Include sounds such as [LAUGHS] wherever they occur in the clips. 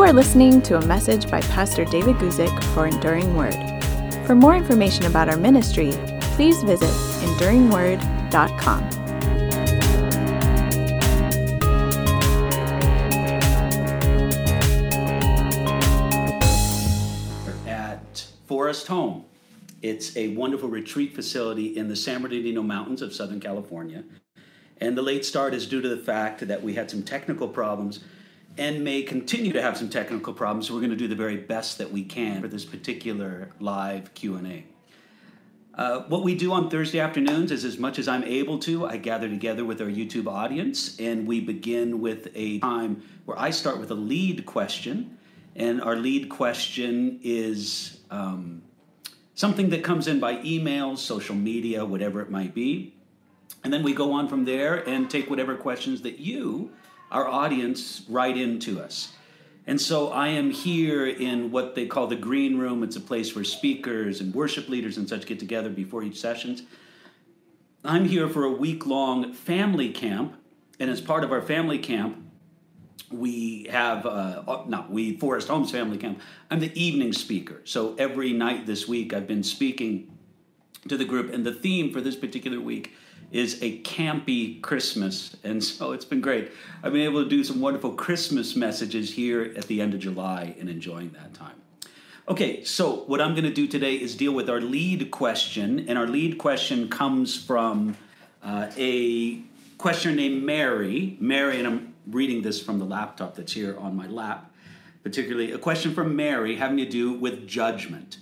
You are listening to a message by Pastor David Guzik for Enduring Word. For more information about our ministry, please visit enduringword.com. at Forest Home. It's a wonderful retreat facility in the San Bernardino Mountains of Southern California. And the late start is due to the fact that we had some technical problems and may continue to have some technical problems. We're going to do the very best that we can for this particular live Q&A. Uh, what we do on Thursday afternoons is as much as I'm able to, I gather together with our YouTube audience and we begin with a time where I start with a lead question. And our lead question is um, something that comes in by email, social media, whatever it might be. And then we go on from there and take whatever questions that you, our audience, write into us. And so I am here in what they call the green room. It's a place where speakers and worship leaders and such get together before each sessions. I'm here for a week long family camp. And as part of our family camp, we have uh, uh, not we Forest Homes Family Camp. I'm the evening speaker, so every night this week I've been speaking to the group, and the theme for this particular week is a campy Christmas, and so it's been great. I've been able to do some wonderful Christmas messages here at the end of July and enjoying that time. Okay, so what I'm going to do today is deal with our lead question, and our lead question comes from uh, a questioner named Mary. Mary, and I'm reading this from the laptop that's here on my lap, particularly a question from Mary having to do with judgment.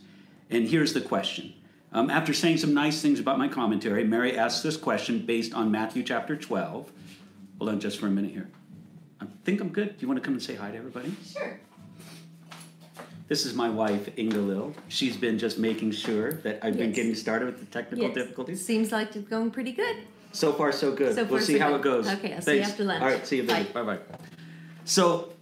And here's the question. Um, after saying some nice things about my commentary, Mary asks this question based on Matthew chapter 12. Hold on just for a minute here. I think I'm good. Do you want to come and say hi to everybody? Sure. This is my wife, Inga-Lill. She's been just making sure that I've been getting started with the technical Yes. difficulties. Seems like it's going pretty good. So far, so good. So we'll see so how good. it goes. Okay, I'll see you after lunch. All right, see you later. Bye bye. So,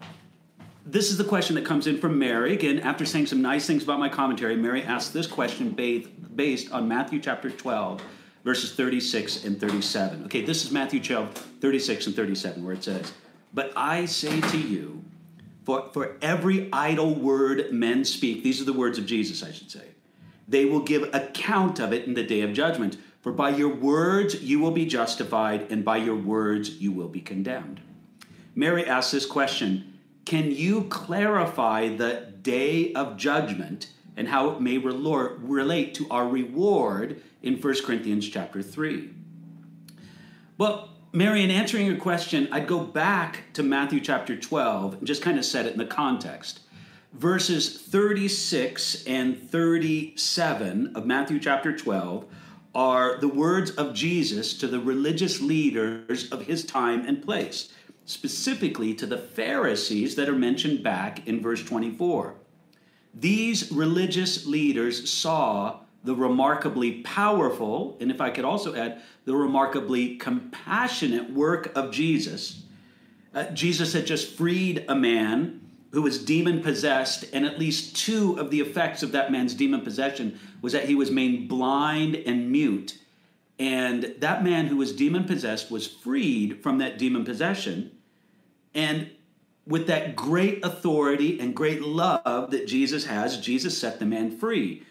this is the question that comes in from Mary. Again, after saying some nice things about my commentary, Mary asks this question based, based on Matthew chapter 12, verses 36 and 37. Okay, this is Matthew 12, 36 and 37, where it says, But I say to you, for, for every idle word men speak, these are the words of Jesus, I should say, they will give account of it in the day of judgment. For by your words you will be justified, and by your words you will be condemned. Mary asks this question Can you clarify the day of judgment and how it may relate to our reward in 1 Corinthians chapter 3? Well, Mary, in answering your question, I'd go back to Matthew chapter 12 and just kind of set it in the context. Verses 36 and 37 of Matthew chapter 12 are the words of Jesus to the religious leaders of his time and place, specifically to the Pharisees that are mentioned back in verse 24. These religious leaders saw the remarkably powerful, and if I could also add, the remarkably compassionate work of Jesus. Uh, Jesus had just freed a man who was demon possessed, and at least two of the effects of that man's demon possession was that he was made blind and mute. And that man who was demon possessed was freed from that demon possession. And with that great authority and great love that Jesus has, Jesus set the man free.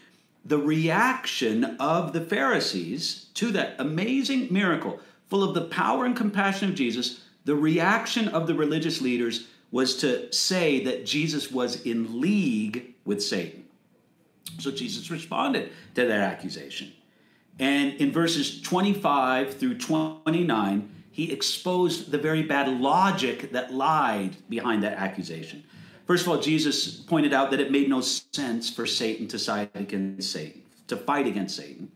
The reaction of the Pharisees to that amazing miracle, full of the power and compassion of Jesus, the reaction of the religious leaders was to say that Jesus was in league with Satan. So Jesus responded to that accusation. And in verses 25 through 29, he exposed the very bad logic that lied behind that accusation. First of all, Jesus pointed out that it made no sense for Satan to side against Satan, to fight against Satan.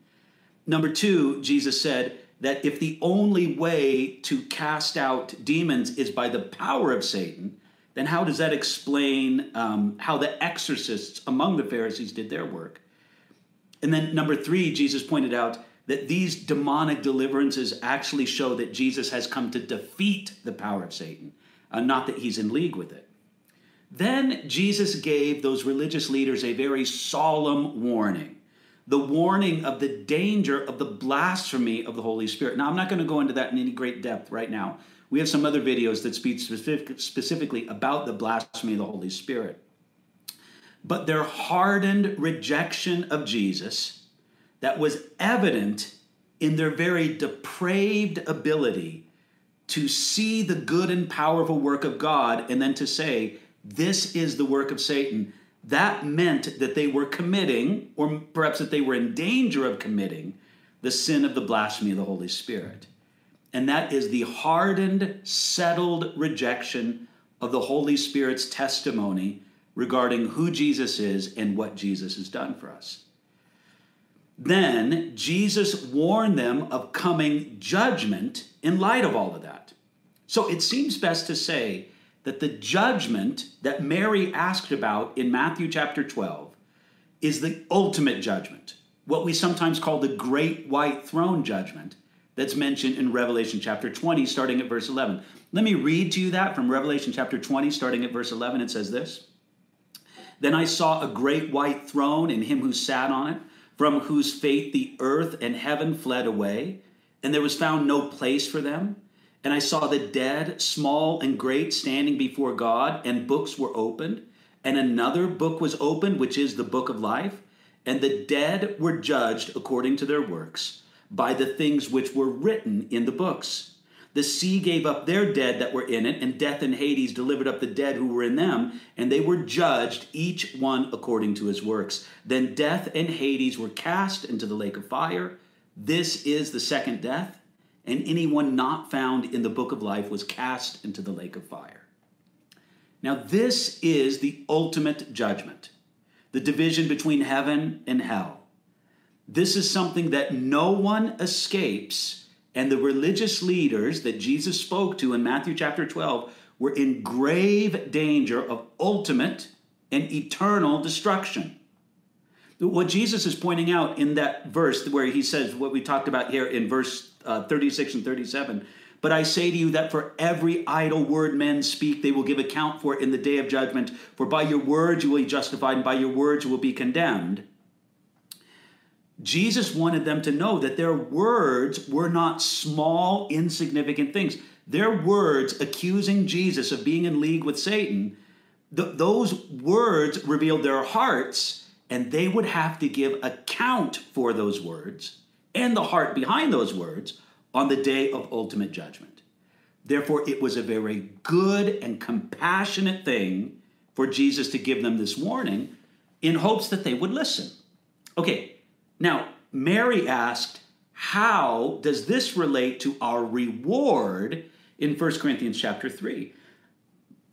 Number two, Jesus said that if the only way to cast out demons is by the power of Satan, then how does that explain um, how the exorcists among the Pharisees did their work? And then number three, Jesus pointed out that these demonic deliverances actually show that Jesus has come to defeat the power of Satan, uh, not that he's in league with it. Then Jesus gave those religious leaders a very solemn warning the warning of the danger of the blasphemy of the Holy Spirit. Now, I'm not going to go into that in any great depth right now. We have some other videos that speak specific, specifically about the blasphemy of the Holy Spirit. But their hardened rejection of Jesus, that was evident in their very depraved ability to see the good and powerful work of God and then to say, This is the work of Satan. That meant that they were committing, or perhaps that they were in danger of committing, the sin of the blasphemy of the Holy Spirit. And that is the hardened, settled rejection of the Holy Spirit's testimony regarding who Jesus is and what Jesus has done for us. Then Jesus warned them of coming judgment in light of all of that. So it seems best to say that the judgment that Mary asked about in Matthew chapter 12 is the ultimate judgment, what we sometimes call the great white throne judgment that's mentioned in Revelation chapter 20, starting at verse 11. Let me read to you that from Revelation chapter 20, starting at verse 11. It says this Then I saw a great white throne and him who sat on it, from whose fate the earth and heaven fled away, and there was found no place for them. And I saw the dead, small and great, standing before God, and books were opened. And another book was opened, which is the book of life. And the dead were judged according to their works by the things which were written in the books. The sea gave up their dead that were in it, and death and Hades delivered up the dead who were in them, and they were judged, each one according to his works. Then death and Hades were cast into the lake of fire. This is the second death and anyone not found in the book of life was cast into the lake of fire. Now, this is the ultimate judgment the division between heaven and hell. This is something that no one escapes, and the religious leaders that Jesus spoke to in Matthew chapter 12 were in grave danger of ultimate and eternal destruction. What Jesus is pointing out in that verse where he says what we talked about here in verse uh, 36 and 37 but I say to you that for every idle word men speak, they will give account for it in the day of judgment. For by your words you will be justified, and by your words you will be condemned. Jesus wanted them to know that their words were not small, insignificant things. Their words accusing Jesus of being in league with Satan, th- those words revealed their hearts and they would have to give account for those words and the heart behind those words on the day of ultimate judgment. Therefore, it was a very good and compassionate thing for Jesus to give them this warning in hopes that they would listen. Okay, now Mary asked, How does this relate to our reward in 1 Corinthians chapter 3?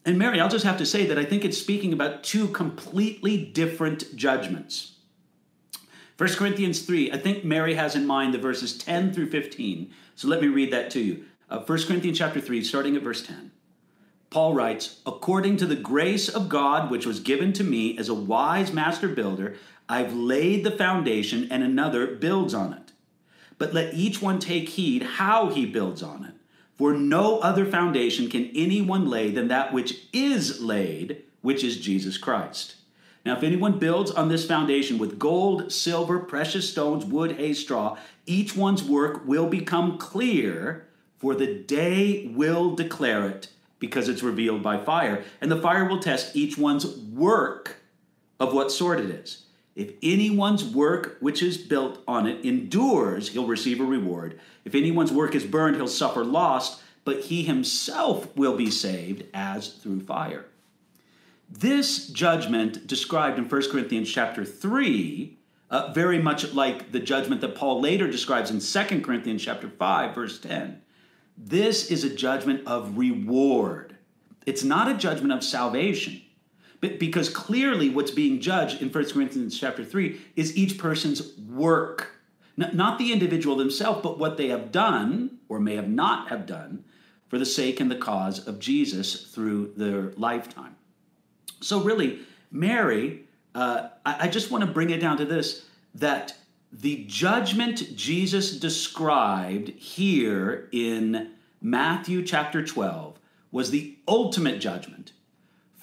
And Mary, I'll just have to say that I think it's speaking about two completely different judgments. 1 Corinthians 3, I think Mary has in mind the verses 10 through 15. So let me read that to you. Uh, 1 Corinthians chapter 3, starting at verse 10. Paul writes, According to the grace of God which was given to me as a wise master builder, I've laid the foundation and another builds on it. But let each one take heed how he builds on it. For no other foundation can anyone lay than that which is laid, which is Jesus Christ. Now, if anyone builds on this foundation with gold, silver, precious stones, wood, hay, straw, each one's work will become clear, for the day will declare it, because it's revealed by fire. And the fire will test each one's work of what sort it is. If anyone's work which is built on it endures, he'll receive a reward. If anyone's work is burned, he'll suffer loss, but he himself will be saved as through fire. This judgment described in 1 Corinthians chapter 3, uh, very much like the judgment that Paul later describes in 2 Corinthians chapter 5, verse 10. This is a judgment of reward. It's not a judgment of salvation. But because clearly what's being judged in 1 Corinthians chapter 3 is each person's work. Not the individual themselves, but what they have done or may have not have done for the sake and the cause of Jesus through their lifetime. So, really, Mary, uh, I, I just want to bring it down to this that the judgment Jesus described here in Matthew chapter 12 was the ultimate judgment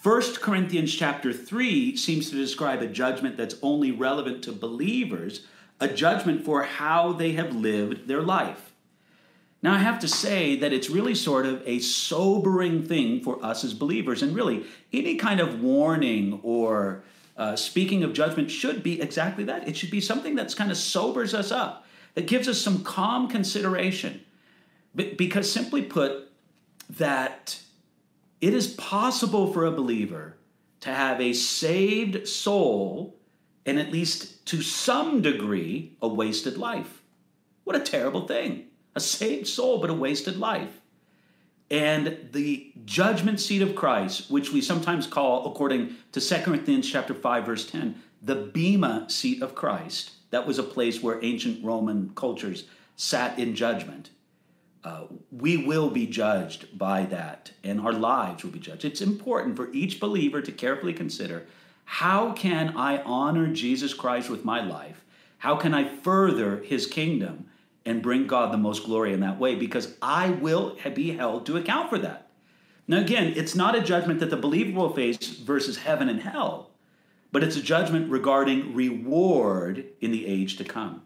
1 Corinthians chapter 3 seems to describe a judgment that's only relevant to believers, a judgment for how they have lived their life. Now, I have to say that it's really sort of a sobering thing for us as believers. And really, any kind of warning or uh, speaking of judgment should be exactly that. It should be something that's kind of sobers us up, that gives us some calm consideration. Because simply put, that it is possible for a believer to have a saved soul and at least to some degree a wasted life. What a terrible thing. A saved soul, but a wasted life. And the judgment seat of Christ, which we sometimes call, according to 2 Corinthians chapter 5, verse 10, the Bema seat of Christ. That was a place where ancient Roman cultures sat in judgment. Uh, we will be judged by that, and our lives will be judged. It's important for each believer to carefully consider how can I honor Jesus Christ with my life? How can I further his kingdom and bring God the most glory in that way? Because I will be held to account for that. Now, again, it's not a judgment that the believer will face versus heaven and hell, but it's a judgment regarding reward in the age to come.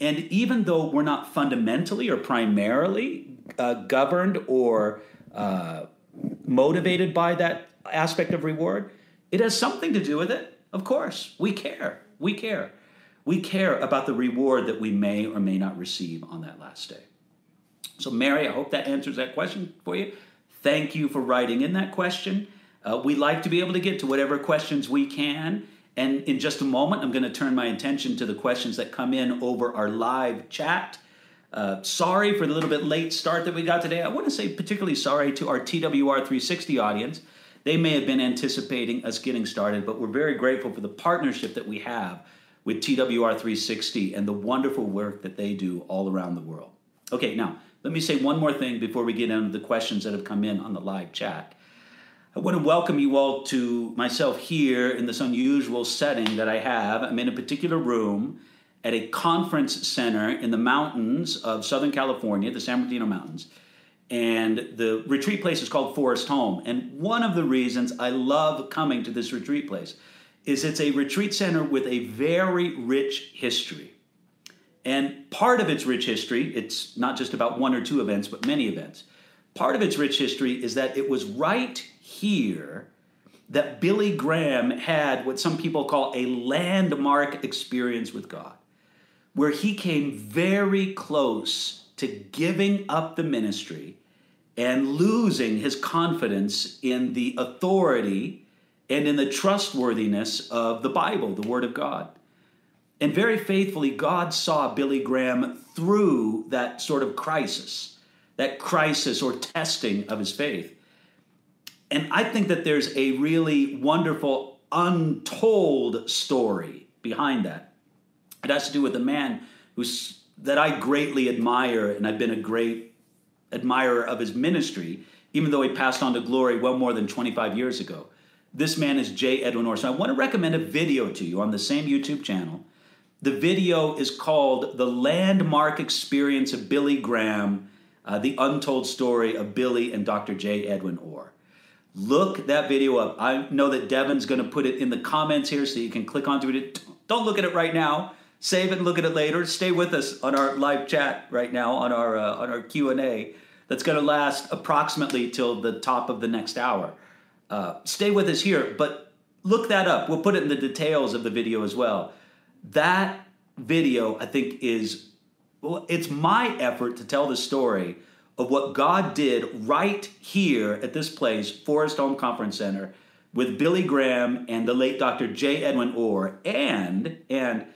And even though we're not fundamentally or primarily uh, governed or uh, motivated by that aspect of reward, it has something to do with it. Of course, we care. We care. We care about the reward that we may or may not receive on that last day. So, Mary, I hope that answers that question for you. Thank you for writing in that question. Uh, we like to be able to get to whatever questions we can. And in just a moment, I'm going to turn my attention to the questions that come in over our live chat. Uh, sorry for the little bit late start that we got today. I want to say particularly sorry to our TWR 360 audience. They may have been anticipating us getting started, but we're very grateful for the partnership that we have with TWR 360 and the wonderful work that they do all around the world. Okay, now let me say one more thing before we get into the questions that have come in on the live chat. I want to welcome you all to myself here in this unusual setting that I have. I'm in a particular room at a conference center in the mountains of Southern California, the San Bernardino Mountains and the retreat place is called Forest Home. And one of the reasons I love coming to this retreat place is it's a retreat center with a very rich history. And part of its rich history, it's not just about one or two events, but many events. Part of its rich history is that it was right here that Billy Graham had what some people call a landmark experience with God, where he came very close to giving up the ministry and losing his confidence in the authority and in the trustworthiness of the Bible, the Word of God. And very faithfully, God saw Billy Graham through that sort of crisis, that crisis or testing of his faith. And I think that there's a really wonderful, untold story behind that. It has to do with a man who's that I greatly admire, and I've been a great admirer of his ministry, even though he passed on to glory well more than 25 years ago. This man is J. Edwin Orr. So I want to recommend a video to you on the same YouTube channel. The video is called The Landmark Experience of Billy Graham, uh, the untold story of Billy and Dr. J. Edwin Orr. Look that video up. I know that Devin's going to put it in the comments here so you can click onto it. Don't look at it right now save it and look at it later. Stay with us on our live chat right now on our uh, on our Q and A. That's going to last approximately till the top of the next hour. Uh, stay with us here, but look that up. We'll put it in the details of the video as well. That video, I think, is well, it's my effort to tell the story of what God did right here at this place, Forest Home Conference Center, with Billy Graham and the late Dr. J. Edwin Orr, and and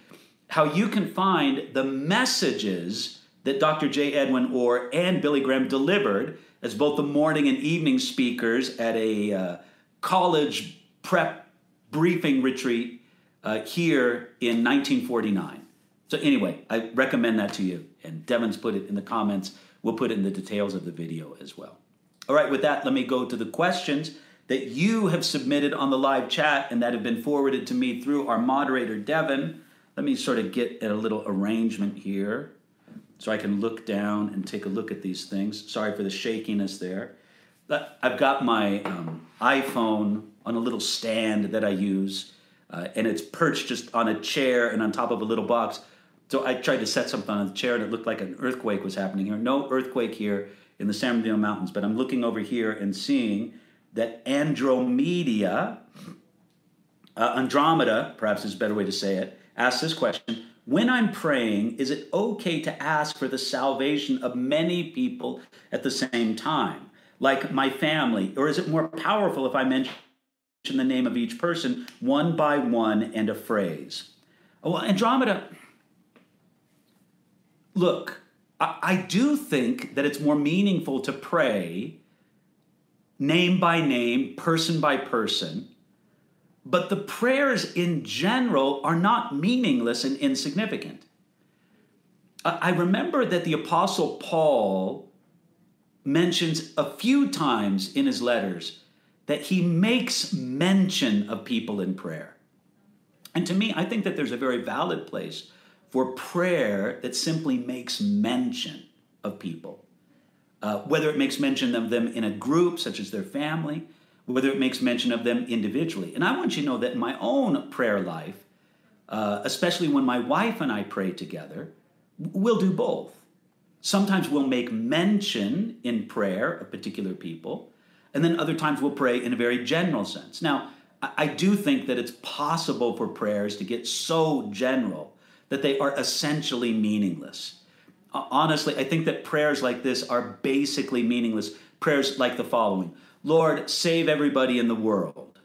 how you can find the messages that Dr. J. Edwin Orr and Billy Graham delivered as both the morning and evening speakers at a uh, college prep briefing retreat uh, here in 1949. So, anyway, I recommend that to you. And Devin's put it in the comments. We'll put it in the details of the video as well. All right, with that, let me go to the questions that you have submitted on the live chat and that have been forwarded to me through our moderator, Devin. Let me sort of get a little arrangement here so I can look down and take a look at these things. Sorry for the shakiness there. I've got my um, iPhone on a little stand that I use, uh, and it's perched just on a chair and on top of a little box. So I tried to set something on the chair and it looked like an earthquake was happening here. No earthquake here in the San Bernardino Mountains, but I'm looking over here and seeing that Andromeda, uh, Andromeda, perhaps is a better way to say it, asks this question When I'm praying, is it okay to ask for the salvation of many people at the same time, like my family? Or is it more powerful if I mention the name of each person one by one and a phrase? Well, Andromeda, look, I, I do think that it's more meaningful to pray name by name, person by person. But the prayers in general are not meaningless and insignificant. I remember that the Apostle Paul mentions a few times in his letters that he makes mention of people in prayer. And to me, I think that there's a very valid place for prayer that simply makes mention of people. Uh, whether it makes mention of them in a group, such as their family, whether it makes mention of them individually. And I want you to know that in my own prayer life, uh, especially when my wife and I pray together, we'll do both. Sometimes we'll make mention in prayer of particular people, and then other times we'll pray in a very general sense. Now, I do think that it's possible for prayers to get so general that they are essentially meaningless. Honestly, I think that prayers like this are basically meaningless. Prayers like the following Lord, save everybody in the world.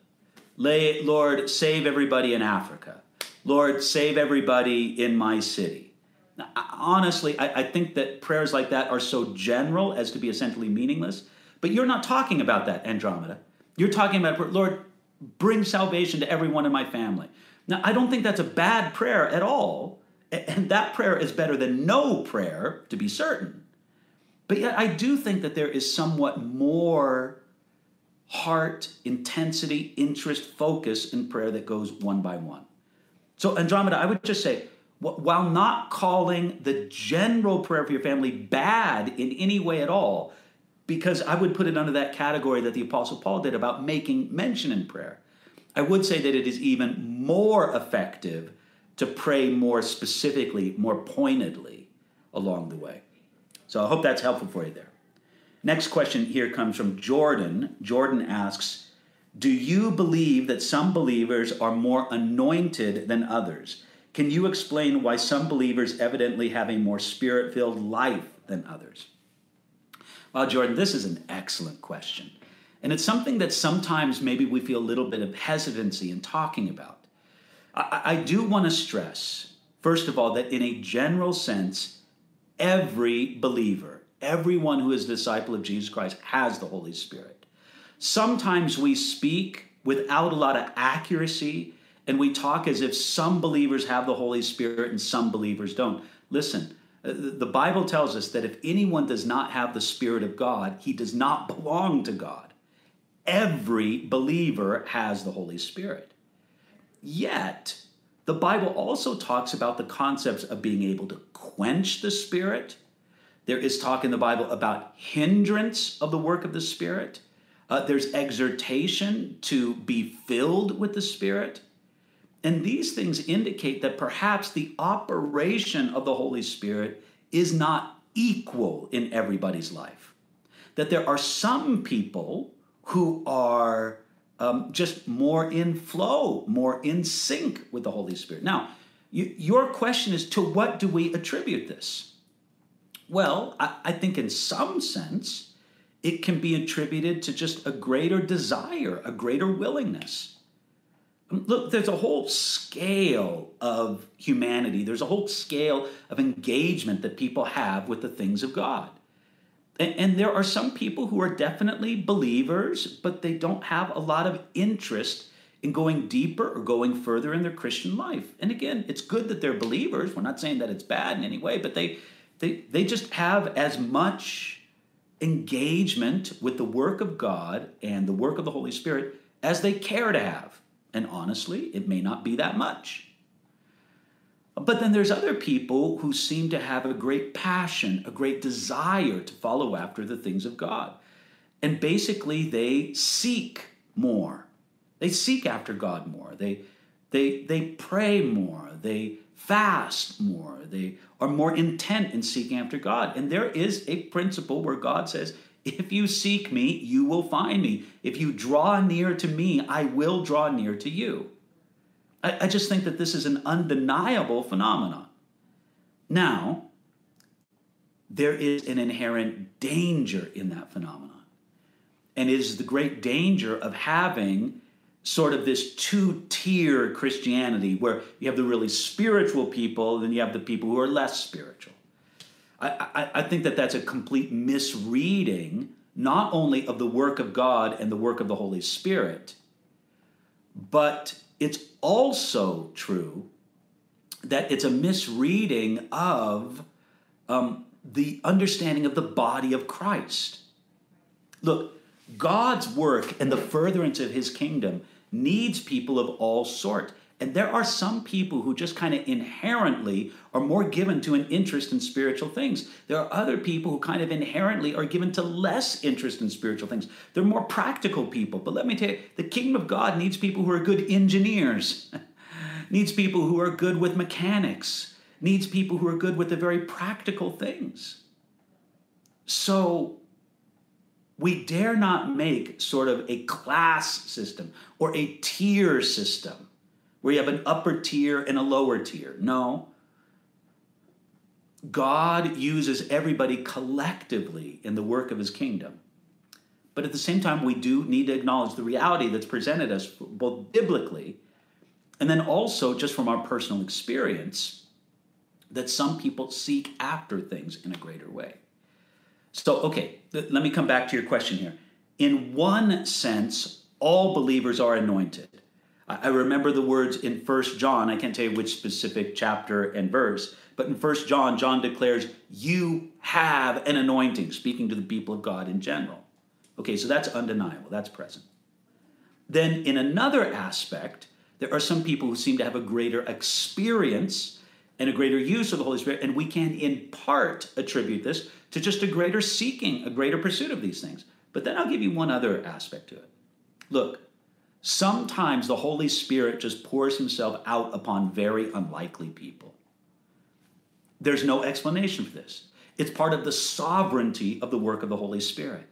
Lord, save everybody in Africa. Lord, save everybody in my city. Now, honestly, I, I think that prayers like that are so general as to be essentially meaningless. But you're not talking about that, Andromeda. You're talking about, Lord, bring salvation to everyone in my family. Now, I don't think that's a bad prayer at all. And that prayer is better than no prayer, to be certain. But yet, I do think that there is somewhat more heart, intensity, interest, focus in prayer that goes one by one. So, Andromeda, I would just say, while not calling the general prayer for your family bad in any way at all, because I would put it under that category that the Apostle Paul did about making mention in prayer, I would say that it is even more effective to pray more specifically, more pointedly along the way. So I hope that's helpful for you there. Next question here comes from Jordan. Jordan asks Do you believe that some believers are more anointed than others? Can you explain why some believers evidently have a more spirit filled life than others? Well, Jordan, this is an excellent question. And it's something that sometimes maybe we feel a little bit of hesitancy in talking about. I, I do want to stress, first of all, that in a general sense, every believer, Everyone who is a disciple of Jesus Christ has the Holy Spirit. Sometimes we speak without a lot of accuracy and we talk as if some believers have the Holy Spirit and some believers don't. Listen, uh, the Bible tells us that if anyone does not have the Spirit of God, he does not belong to God. Every believer has the Holy Spirit. Yet, the Bible also talks about the concepts of being able to quench the Spirit there is talk in the Bible about hindrance of the work of the Spirit. Uh, there's exhortation to be filled with the Spirit. And these things indicate that perhaps the operation of the Holy Spirit is not equal in everybody's life. That there are some people who are um, just more in flow, more in sync with the Holy Spirit. Now, you, your question is to what do we attribute this? Well, I, I think in some sense, it can be attributed to just a greater desire, a greater willingness. Um, look, there's a whole scale of humanity, there's a whole scale of engagement that people have with the things of God. And, there are some people who are definitely believers, but they don't have a lot of interest in going deeper or going further in their Christian life. And again, it's good that they're believers. We're not saying that it's bad in any way, but they they, they just have as much engagement with the work of God and the work of the Holy Spirit as they care to have. And honestly, it may not be that much. But then there's other people who seem to have a great passion, a great desire to follow after the things of God. And basically, they seek more. They seek after God more. They, they, they pray more. They fast more. They are more intent in seeking after God. And there is a principle where God says, if you seek me, you will find me. If you draw near to me, I will draw near to you. I, I just think that this is an undeniable phenomenon. Now, there is an inherent danger in that phenomenon. And it is the great danger of having sort of this two tier Christianity where you have the really spiritual people, then you have the people who are less spiritual. I, I, I, think that that's a complete misreading, not only of the work of God and the work of the Holy Spirit, but it's also true that it's a misreading of um, the understanding of the body of Christ. Look, God's work and the furtherance of his kingdom needs people of all sorts. And there are some people who just kind of inherently are more given to an interest in spiritual things. There are other people who kind of inherently are given to less interest in spiritual things. They're more practical people. But let me tell you, the kingdom of God needs people who are good engineers, [LAUGHS] needs people who are good with mechanics, needs people who are good with the very practical things. So we dare not make sort of a class system or a tier system where you have an upper tier and a lower tier. No. God uses everybody collectively in the work of his kingdom. But at the same time, we do need to acknowledge the reality that's presented us both biblically and then also just from our personal experience that some people seek after things in a greater way. So, okay, th- let me come back to your question here. In one sense, all believers are anointed. I, remember the words in First John, I can't tell you which specific chapter and verse, but in First John, John declares, You have an anointing, speaking to the people of God in general. Okay, so that's undeniable, that's present. Then, in another aspect, there are some people who seem to have a greater experience and a greater use of the Holy Spirit, and we can in part attribute this to just a greater seeking, a greater pursuit of these things. But then I'll give you one other aspect to it. Look, sometimes the Holy Spirit just pours himself out upon very unlikely people. There's no explanation for this. It's part of the sovereignty of the work of the Holy Spirit.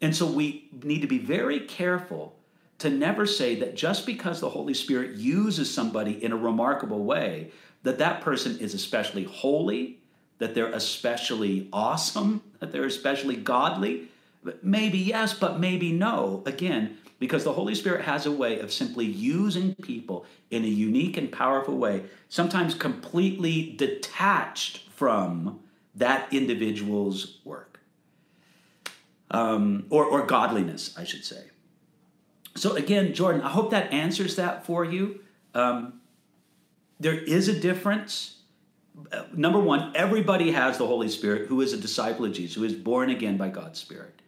And so we need to be very careful to never say that just because the Holy Spirit uses somebody in a remarkable way, that that person is especially holy, that they're especially awesome, that they're especially godly? Maybe yes, but maybe no. Again, because the Holy Spirit has a way of simply using people in a unique and powerful way, sometimes completely detached from that individual's work um, or, or godliness, I should say. So, again, Jordan, I hope that answers that for you. Um, there is a difference number one, everybody has the Holy Spirit who is a disciple of Jesus, who is born again by God's Spirit.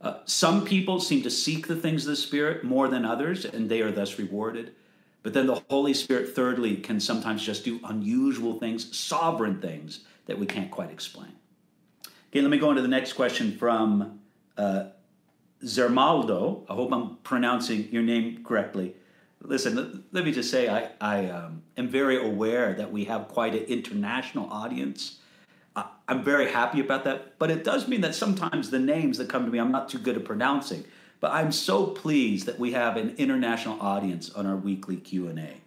Uh, some people seem to seek the things of the Spirit more than others, and they are thus rewarded. But then the Holy Spirit, thirdly, can sometimes just do unusual things, sovereign things that we can't quite explain. Okay, let me go into the next question from uh, Zermaldo. I hope I'm pronouncing your name correctly. Listen, let me just say, I, I um, am very aware that we have quite an international audience. I'm very happy about that, but it does mean that sometimes the names that come to me, I'm not too good at pronouncing. But I'm so pleased that we have an international audience on our weekly Q&A.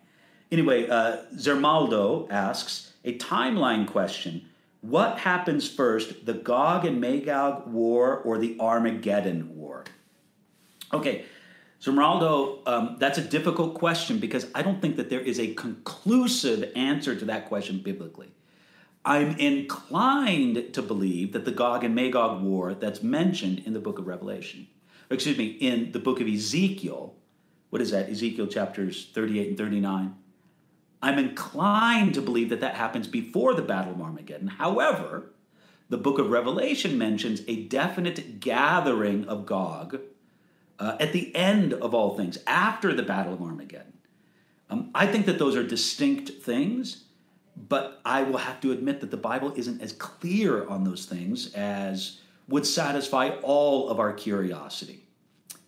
Anyway, uh, Zermaldo asks a timeline question. What happens first, the Gog and Magog war or the Armageddon war? Okay, so, Ronaldo, um, that's a difficult question because I don't think that there is a conclusive answer to that question biblically. I'm inclined to believe that the Gog and Magog war that's mentioned in the book of Revelation, excuse me, in the book of Ezekiel, what is that? Ezekiel chapters 38 and 39. I'm inclined to believe that that happens before the Battle of Armageddon. However, the book of Revelation mentions a definite gathering of Gog uh, at the end of all things, after the Battle of Armageddon. Um, I think that those are distinct things, but I will have to admit that the Bible isn't as clear on those things as would satisfy all of our curiosity.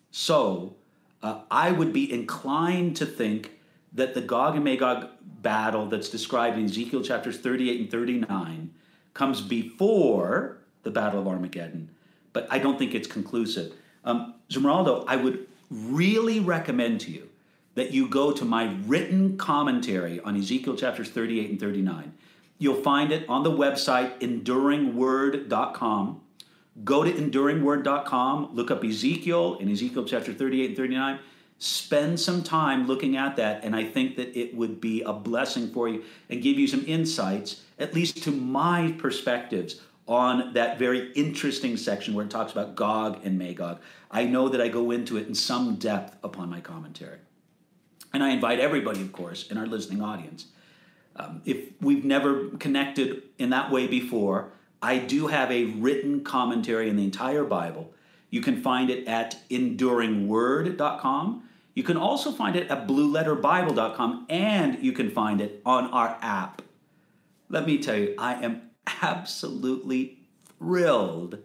So uh, I would be inclined to think that the Gog and Magog battle that's described in Ezekiel chapters 38 and 39 comes before the Battle of Armageddon, but I don't think it's conclusive. Um, Zmeraldo, I would really recommend to you that you go to my written commentary on Ezekiel chapters 38 and 39. You'll find it on the website enduringword.com. Go to enduringword.com, look up Ezekiel in Ezekiel chapter 38 and 39 spend some time looking at that and i think that it would be a blessing for you and give you some insights at least to my perspectives on that very interesting section where it talks about gog and magog i know that i go into it in some depth upon my commentary and i invite everybody of course in our listening audience. Um, if we've never connected in that way before i do have a written commentary in the entire bible. You can find it at enduringword.com you can also find it at blueletterbible.com and you can find it on our app. Let me tell you, I am absolutely thrilled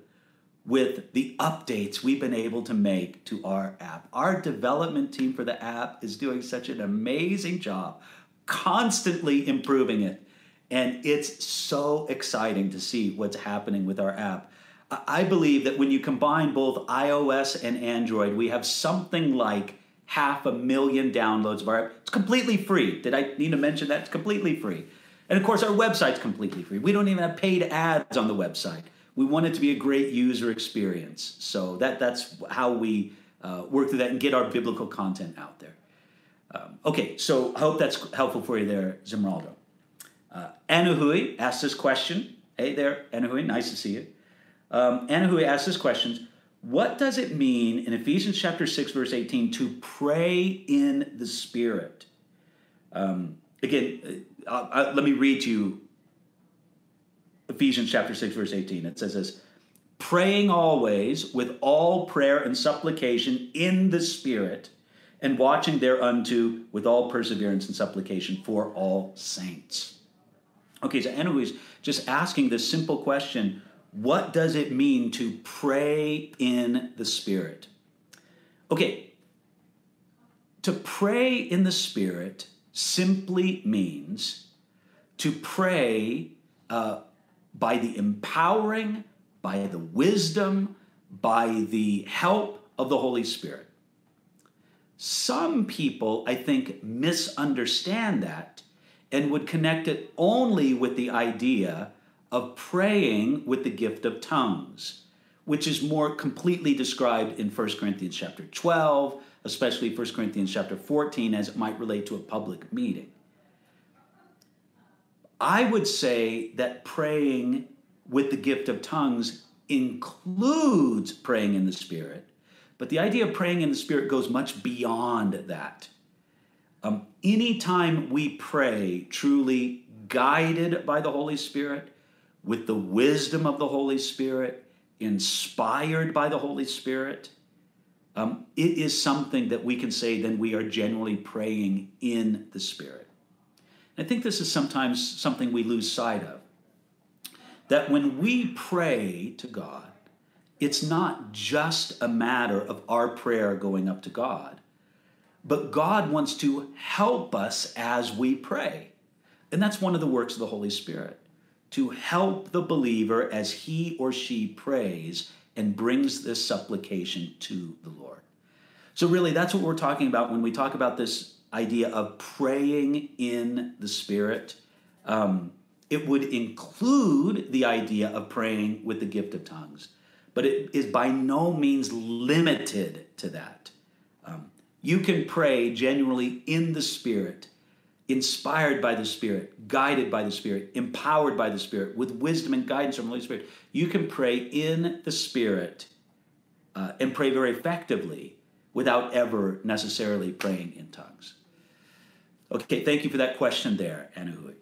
with the updates we've been able to make to our app. Our development team for the app is doing such an amazing job, constantly improving it. And it's so exciting to see what's happening with our app. I believe that when you combine both iOS and Android, we have something like half a million downloads of our app. It's completely free. Did I need to mention that? It's completely free. And of course, our website's completely free. We don't even have paid ads on the website. We want it to be a great user experience. So that, that's how we uh, work through that and get our biblical content out there. Um, okay, so I hope that's helpful for you there, Zimraldo. Uh, Anahui asked this question. Hey there, Anahui, nice to see you. Um, Anahui asked this question what does it mean in Ephesians chapter 6, verse 18, to pray in the Spirit? Um, again, uh, uh, let me read to you Ephesians chapter 6, verse 18. It says this praying always with all prayer and supplication in the Spirit, and watching thereunto with all perseverance and supplication for all saints. Okay, so anyways, just asking this simple question what does it mean to pray in the Spirit? Okay, to pray in the Spirit simply means to pray uh, by the empowering, by the wisdom, by the help of the Holy Spirit. Some people, I think, misunderstand that and would connect it only with the idea of praying with the gift of tongues, which is more completely described in 1 Corinthians chapter 12, especially 1 Corinthians chapter 14, as it might relate to a public meeting. I would say that praying with the gift of tongues includes praying in the Spirit, but the idea of praying in the Spirit goes much beyond that. Um, anytime we pray truly guided by the Holy Spirit, with the wisdom of the Holy Spirit, inspired by the Holy Spirit, um, it is something that we can say then we are genuinely praying in the Spirit. I think this is sometimes something we lose sight of. That when we pray to God, it's not just a matter of our prayer going up to God, but God wants to help us as we pray. And that's one of the works of the Holy Spirit to help the believer as he or she prays and brings this supplication to the Lord. So, really, that's what we're talking about when we talk about this idea of praying in the Spirit. Um, it would include the idea of praying with the gift of tongues, but it is by no means limited to that. Um, you can pray genuinely in the Spirit inspired by the Spirit, guided by the Spirit, empowered by the Spirit, with wisdom and guidance from the Holy Spirit, you can pray in the Spirit uh, and pray very effectively without ever necessarily praying in tongues. Okay, thank you for that question there, Anuhui.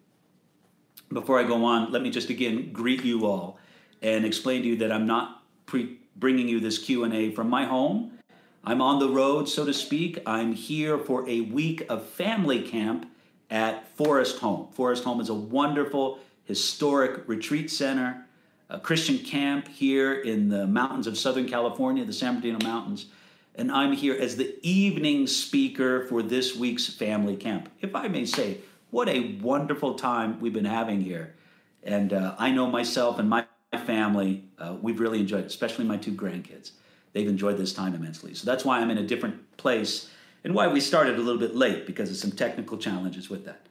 Before I go on, let me just again greet you all and explain to you that I'm not pre- bringing you this Q&A from my home. I'm on the road, so to speak. I'm here for a week of family camp at Forest Home. Forest Home is a wonderful historic retreat center, a Christian camp here in the mountains of Southern California, the San Bernardino Mountains. And I'm here as the evening speaker for this week's family camp. If I may say, what a wonderful time we've been having here. And uh, I know myself and my family, uh, we've really enjoyed especially my two grandkids. They've enjoyed this time immensely. So that's why I'm in a different place and why we started a little bit late because of some technical challenges with that.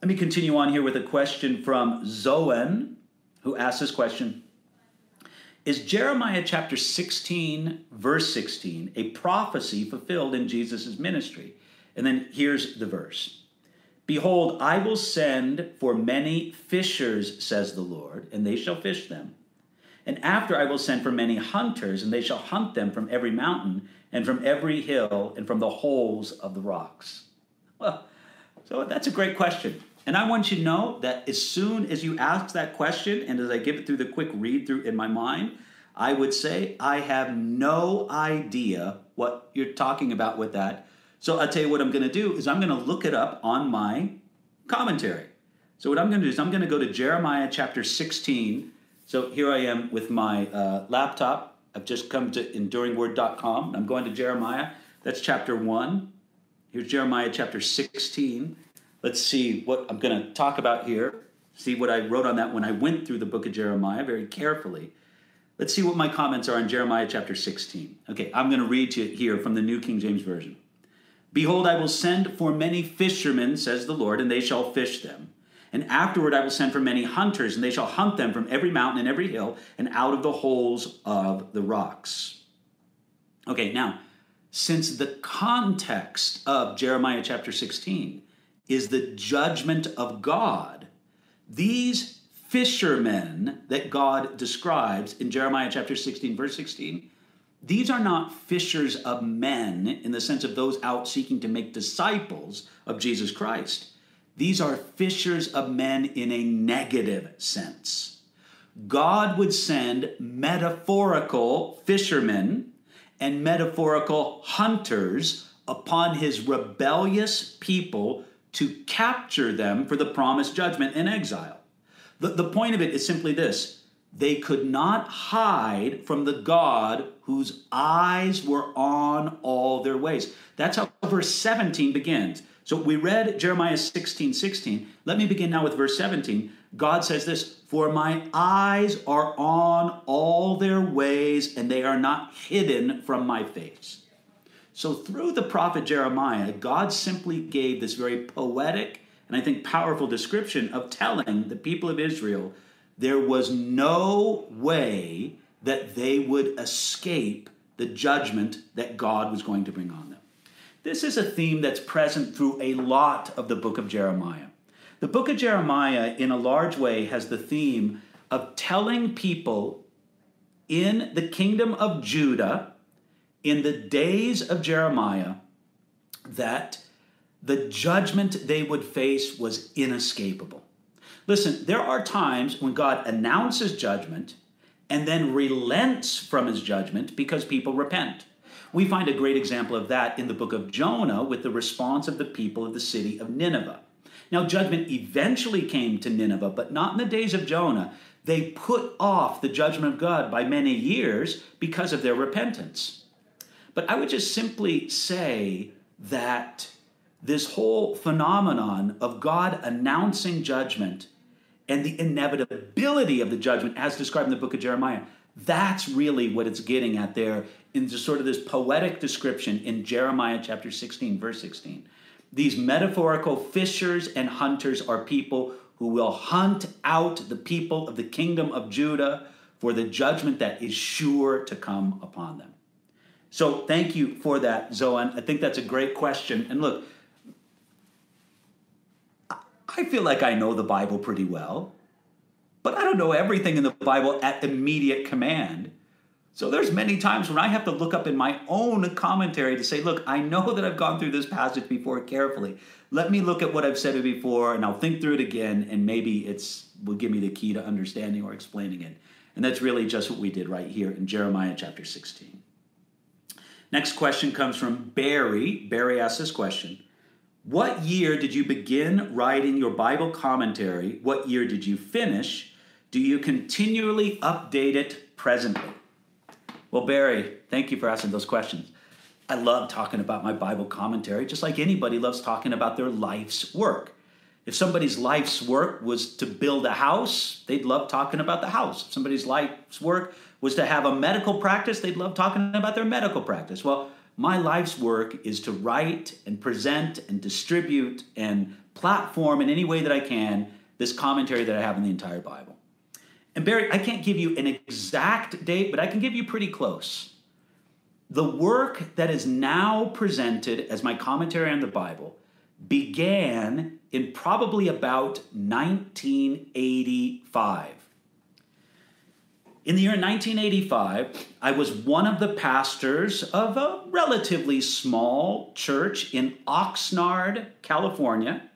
Let me continue on here with a question from Zoen, who asked this question Is Jeremiah chapter 16, verse 16, a prophecy fulfilled in Jesus' ministry? And then here's the verse Behold, I will send for many fishers, says the Lord, and they shall fish them. And after I will send for many hunters, and they shall hunt them from every mountain, and from every hill, and from the holes of the rocks. Well, so that's a great question. And I want you to know that as soon as you ask that question, and as I give it through the quick read through in my mind, I would say I have no idea what you're talking about with that. So I'll tell you what I'm going to do is I'm going to look it up on my commentary. So what I'm going to do is I'm going to go to Jeremiah chapter 16. So here I am with my uh, laptop. I've just come to enduringword.com. I'm going to Jeremiah. That's chapter 1. Here's Jeremiah chapter 16 let's see what I'm going to talk about here. See what I wrote on that when I went through the book of Jeremiah very carefully. Let's see what my comments are in Jeremiah chapter 16. Okay, I'm going to read to you here from the New King James Version. Behold, I will send for many fishermen, says the Lord, and they shall fish them. And afterward I will send for many hunters, and they shall hunt them from every mountain and every hill, and out of the holes of the rocks. Okay, now, since the context of Jeremiah chapter 16 is the judgment of God. These fishermen that God describes in Jeremiah chapter 16, verse 16, these are not fishers of men in the sense of those out seeking to make disciples of Jesus Christ. These are fishers of men in a negative sense. God would send metaphorical fishermen and metaphorical hunters upon his rebellious people to capture them for the promised judgment in exile. The, the point of it is simply this they could not hide from the God whose eyes were on all their ways. That's how verse 17 begins. So we read Jeremiah 16 16. Let me begin now with verse 17. God says this For my eyes are on all their ways, and they are not hidden from my face. So, through the prophet Jeremiah, God simply gave this very poetic and I think powerful description of telling the people of Israel there was no way that they would escape the judgment that God was going to bring on them. This is a theme that's present through a lot of the book of Jeremiah. The book of Jeremiah, in a large way, has the theme of telling people in the kingdom of Judah in the days of Jeremiah that the judgment they would face was inescapable. Listen, there are times when God announces judgment and then relents from his judgment because people repent. We find a great example of that in the book of Jonah with the response of the people of the city of Nineveh. Now, judgment eventually came to Nineveh, but not in the days of Jonah. They put off the judgment of God by many years because of their repentance. But I would just simply say that this whole phenomenon of God announcing judgment and the inevitability of the judgment, as described in the book of Jeremiah, that's really what it's getting at there in just sort of this poetic description in Jeremiah chapter 16, verse 16. These metaphorical fishers and hunters are people who will hunt out the people of the kingdom of Judah for the judgment that is sure to come upon them. So thank you for that, Zoan. I think that's a great question. And look, I feel like I know the Bible pretty well, but I don't know everything in the Bible at immediate command. So there's many times when I have to look up in my own commentary to say, look, I know that I've gone through this passage before carefully. Let me look at what I've said before and I'll think through it again and maybe it's will give me the key to understanding or explaining it. And that's really just what we did right here in Jeremiah chapter 16. Next question comes from Barry. Barry asks this question What year did you begin writing your Bible commentary? What year did you finish? Do you continually update it presently? Well, Barry, thank you for asking those questions. I love talking about my Bible commentary, just like anybody loves talking about their life's work. If somebody's life's work was to build a house, they'd love talking about the house. If somebody's life's work was to have a medical practice, they'd love talking about their medical practice. Well, my life's work is to write and present and distribute and platform in any way that I can this commentary that I have in the entire Bible. And Barry, I can't give you an exact date, but I can give you pretty close. The work that is now presented as my commentary on the Bible began in probably about 1985. In the year 1985, I was one of the pastors of a relatively small church in Oxnard, California.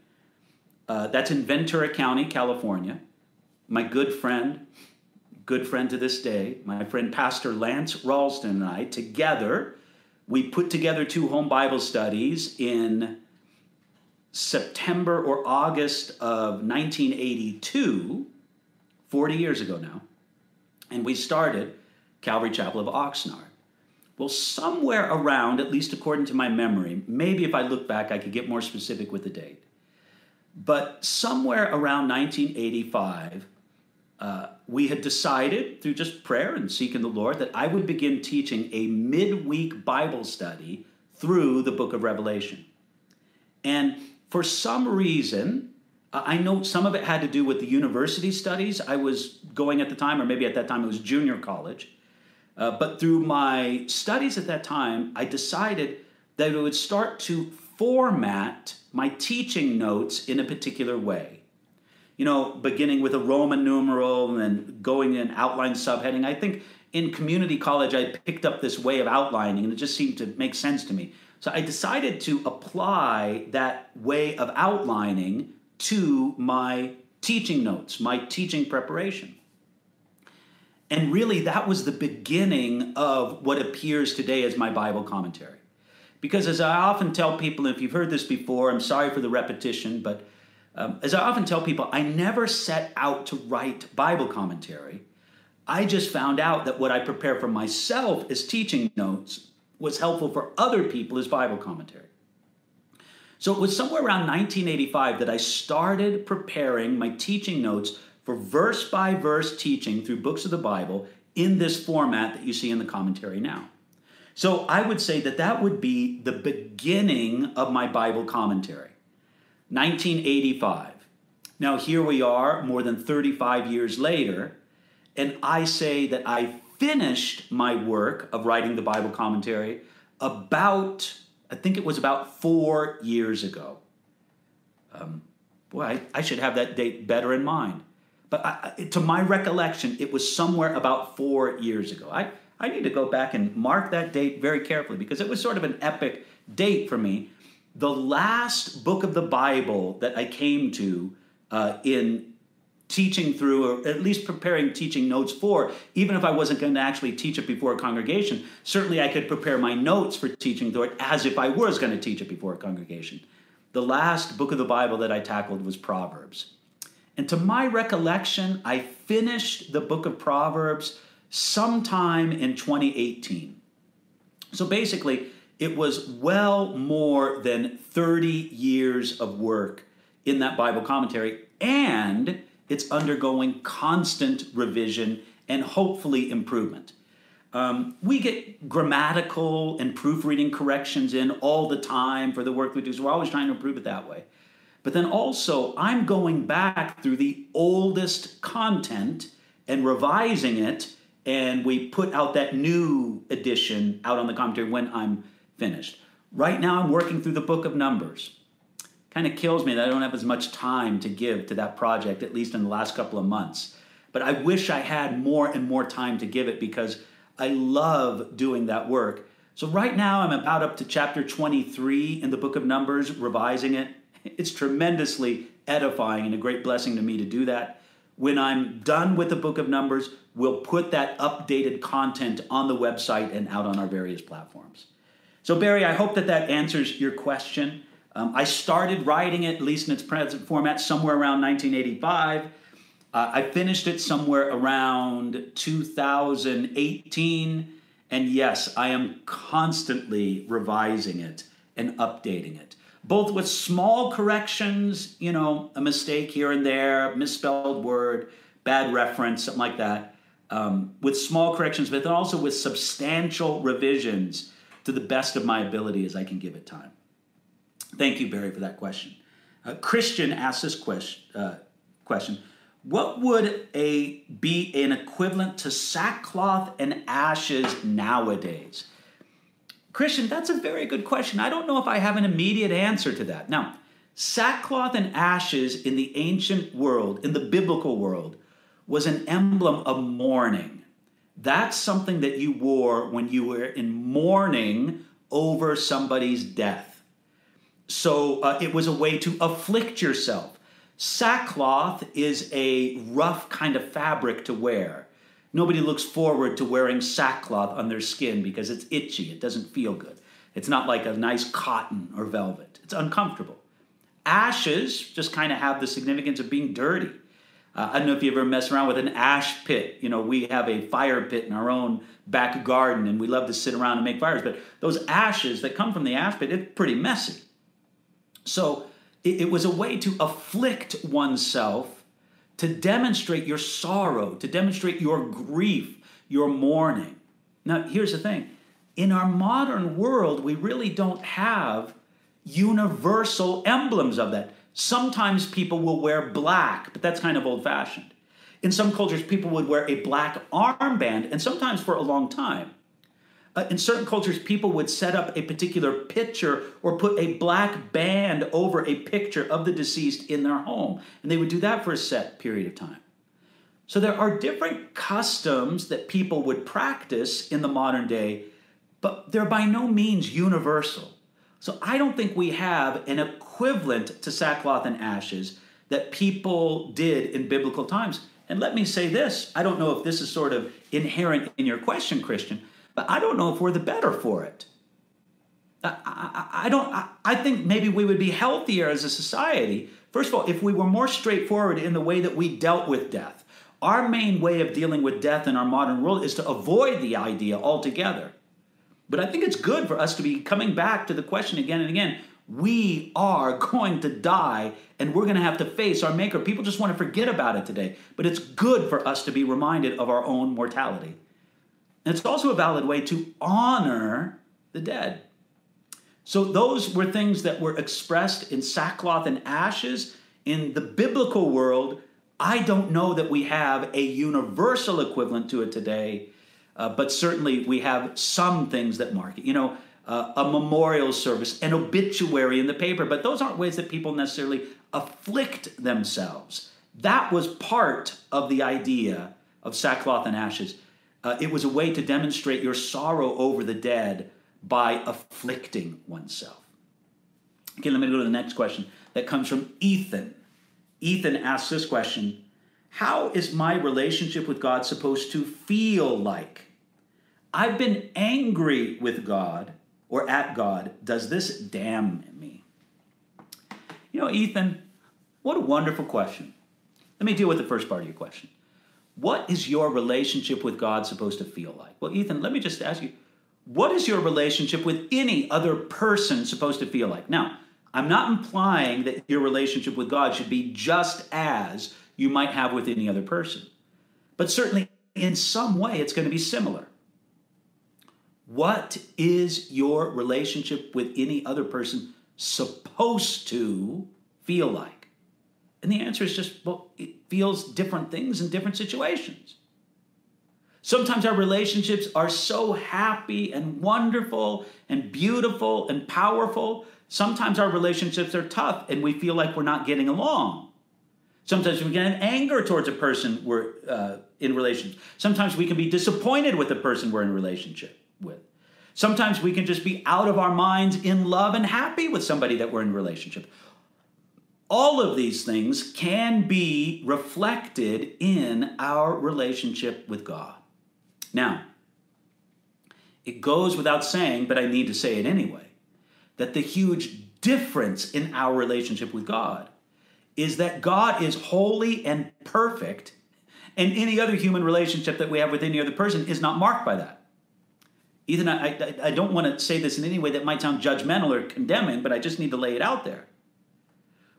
Uh, that's in Ventura County, California. My good friend, good friend to this day, my friend Pastor Lance Ralston and I, together, we put together two home Bible studies in September or August of 1982, 40 years ago now, and we started Calvary Chapel of Oxnard. Well, somewhere around, at least according to my memory, maybe if I look back, I could get more specific with the date. But somewhere around 1985, uh, we had decided through just prayer and seeking the Lord that I would begin teaching a midweek Bible study through the book of Revelation. And for some reason, I know some of it had to do with the university studies I was going at the time, or maybe at that time it was junior college. Uh, but through my studies at that time, I decided that it would start to format my teaching notes in a particular way. You know, beginning with a Roman numeral and then going in outline subheading. I think in community college, I picked up this way of outlining, and it just seemed to make sense to me. So I decided to apply that way of outlining to my teaching notes, my teaching preparation. And really, that was the beginning of what appears today as my Bible commentary. Because as I often tell people, if you've heard this before, I'm sorry for the repetition, but um, as I often tell people, I never set out to write Bible commentary. I just found out that what I prepare for myself as teaching notes was helpful for other people as Bible commentary. So it was somewhere around 1985 that I started preparing my teaching notes for verse by verse teaching through books of the Bible in this format that you see in the commentary now. So I would say that that would be the beginning of my Bible commentary. 1985. Now here we are more than 35 years later, and I say that I finished my work of writing the Bible commentary about, I think it was about four years ago. Um, boy, I, I, should have that date better in mind. But I, to my recollection, it was somewhere about four years ago. I, I need to go back and mark that date very carefully because it was sort of an epic date for me. The last book of the Bible that I came to uh, in teaching through, or at least preparing teaching notes for, even if I wasn't going to actually teach it before a congregation, certainly I could prepare my notes for teaching through it as if I was going to teach it before a congregation. The last book of the Bible that I tackled was Proverbs. And to my recollection, I finished the book of Proverbs sometime in 2018. So basically, it was well more than 30 years of work in that Bible commentary. And it's undergoing constant revision and hopefully improvement. Um, we get grammatical and proofreading corrections in all the time for the work we do, so we're always trying to improve it that way. But then also, I'm going back through the oldest content and revising it, and we put out that new edition out on the commentary when I'm finished. Right now, I'm working through the book of Numbers kind of kills me that I don't have as much time to give to that project, at least in the last couple of months. But I wish I had more and more time to give it because I love doing that work. So right now I'm about up to chapter 23 in the book of Numbers, revising it. It's tremendously edifying and a great blessing to me to do that. When I'm done with the book of Numbers, we'll put that updated content on the website and out on our various platforms. So, Barry, I hope that that answers your question. Um, I started writing it, at least in its present format, somewhere around 1985. Uh, I finished it somewhere around 2018, And yes, I am constantly revising it and updating it, both with small corrections, you know, a mistake here and there, misspelled word, bad reference, something like that, um, with small corrections, but then also with substantial revisions to the best of my ability as I can give it time. Thank you, Barry, for that question. Uh, Christian asked this question, uh, question what would a be an equivalent to sackcloth and ashes nowadays? Christian, that's a very good question. I don't know if I have an immediate answer to that. Now, sackcloth and ashes in the ancient world, in the biblical world, was an emblem of mourning. That's something that you wore when you were in mourning over somebody's death. So uh, it was a way to afflict yourself. Sackcloth is a rough kind of fabric to wear. Nobody looks forward to wearing sackcloth on their skin because it's itchy, it doesn't feel good. It's not like a nice cotton or velvet, it's uncomfortable. Ashes just kind of have the significance of being dirty. Uh, I don't know if you ever mess around with an ash pit. You know, we have a fire pit in our own back garden and we love to sit around and make fires, but those ashes that come from the ash pit, it's pretty messy. So, it, it was a way to afflict oneself, to demonstrate your sorrow, to demonstrate your grief, your mourning. Now, here's the thing in our modern world, we really don't have universal emblems of that. Sometimes people will wear black, but that's kind of old fashioned. In some cultures, people would wear a black armband, and sometimes for a long time. Uh, in certain cultures, people would set up a particular picture or put a black band over a picture of the deceased in their home. And they would do that for a set period of time. So there are different customs that people would practice in the modern day, but they're by no means universal. So I don't think we have an equivalent to sackcloth and ashes that people did in biblical times. And let me say this I don't know if this is sort of inherent in your question, Christian. But I don't know if we're the better for it. I, I, I don't. I, I think maybe we would be healthier as a society. First of all, if we were more straightforward in the way that we dealt with death. Our main way of dealing with death in our modern world is to avoid the idea altogether. But I think it's good for us to be coming back to the question again and again. We are [LAUGHS] going to die and we're going to have to face our Maker. People just want to forget about it today. But it's good for us to be reminded of our own mortality. And it's also a valid way to honor the dead. So those were things that were expressed in sackcloth and ashes. In the biblical world, I don't know that we have a universal equivalent to it today, uh, but certainly we have some things that mark it. You know, uh, a memorial service, an obituary in the paper, but those aren't ways that people necessarily afflict themselves. That was part of the idea of sackcloth and ashes. Uh, it was a way to demonstrate your sorrow over the dead by afflicting oneself. Okay, let me go to the next question that comes from Ethan. Ethan asks this question How is my relationship with God supposed to feel like? I've been angry with God or at God. Does this damn me? You know, Ethan, what a wonderful question. Let me deal with the first part of your question. What is your relationship with God supposed to feel like? Well, Ethan, let me just ask you what is your relationship with any other person supposed to feel like? Now, I'm not implying that your relationship with God should be just as you might have with any other person, but certainly in some way it's going to be similar. What is your relationship with any other person supposed to feel like? And the answer is just, well, it feels different things in different situations. Sometimes our relationships are so happy and wonderful and beautiful and powerful. Sometimes our relationships are tough and we feel like we're not getting along. Sometimes we get anger towards a person we're uh, in relationship. Sometimes we can be disappointed with the person we're in relationship with. Sometimes we can just be out of our minds in love and happy with somebody that we're in relationship all of these things can be reflected in our relationship with God. Now, it goes without saying, but I need to say it anyway, that the huge difference in our relationship with God is that God is holy and perfect, and any other human relationship that we have with any other person is not marked by that. Ethan, I, I, I don't want to say this in any way that might sound judgmental or condemning, but I just need to lay it out there.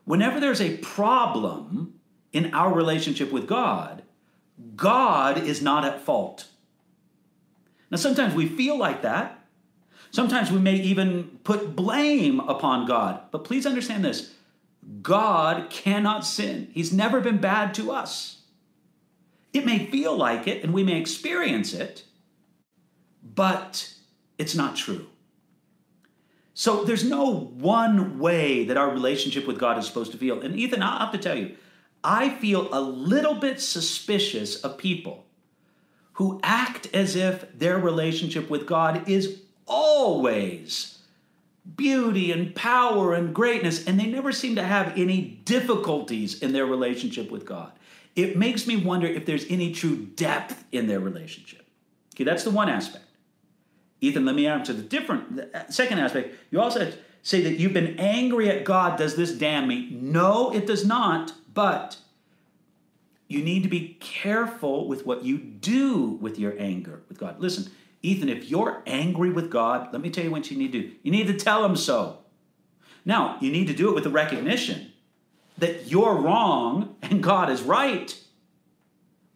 Whenever there's a problem in our relationship with God, God is not at fault. Now, sometimes we feel like that. Sometimes we may even put blame upon God. But please understand this God cannot sin, He's never been bad to us. It may feel like it and we may experience it, but it's not true. So there's no one way that our relationship with God is supposed to feel. And Ethan, I'll have to tell you, I feel a little bit suspicious of people who act as if their relationship with God is always beauty and power and greatness, and they never seem to have any difficulties in their relationship with God. It makes me wonder if there's any true depth in their relationship. Okay, that's the one aspect. Ethan, let me answer the different the uh, second aspect. You also say that you've been angry at God. Does this damn me? No, it does not. But you need to be careful with what you do with your anger with God. Listen, Ethan, if you're angry with God, let me tell you what you need to do. You need to tell him so. Now, you need to do it with the recognition that you're wrong and God is right.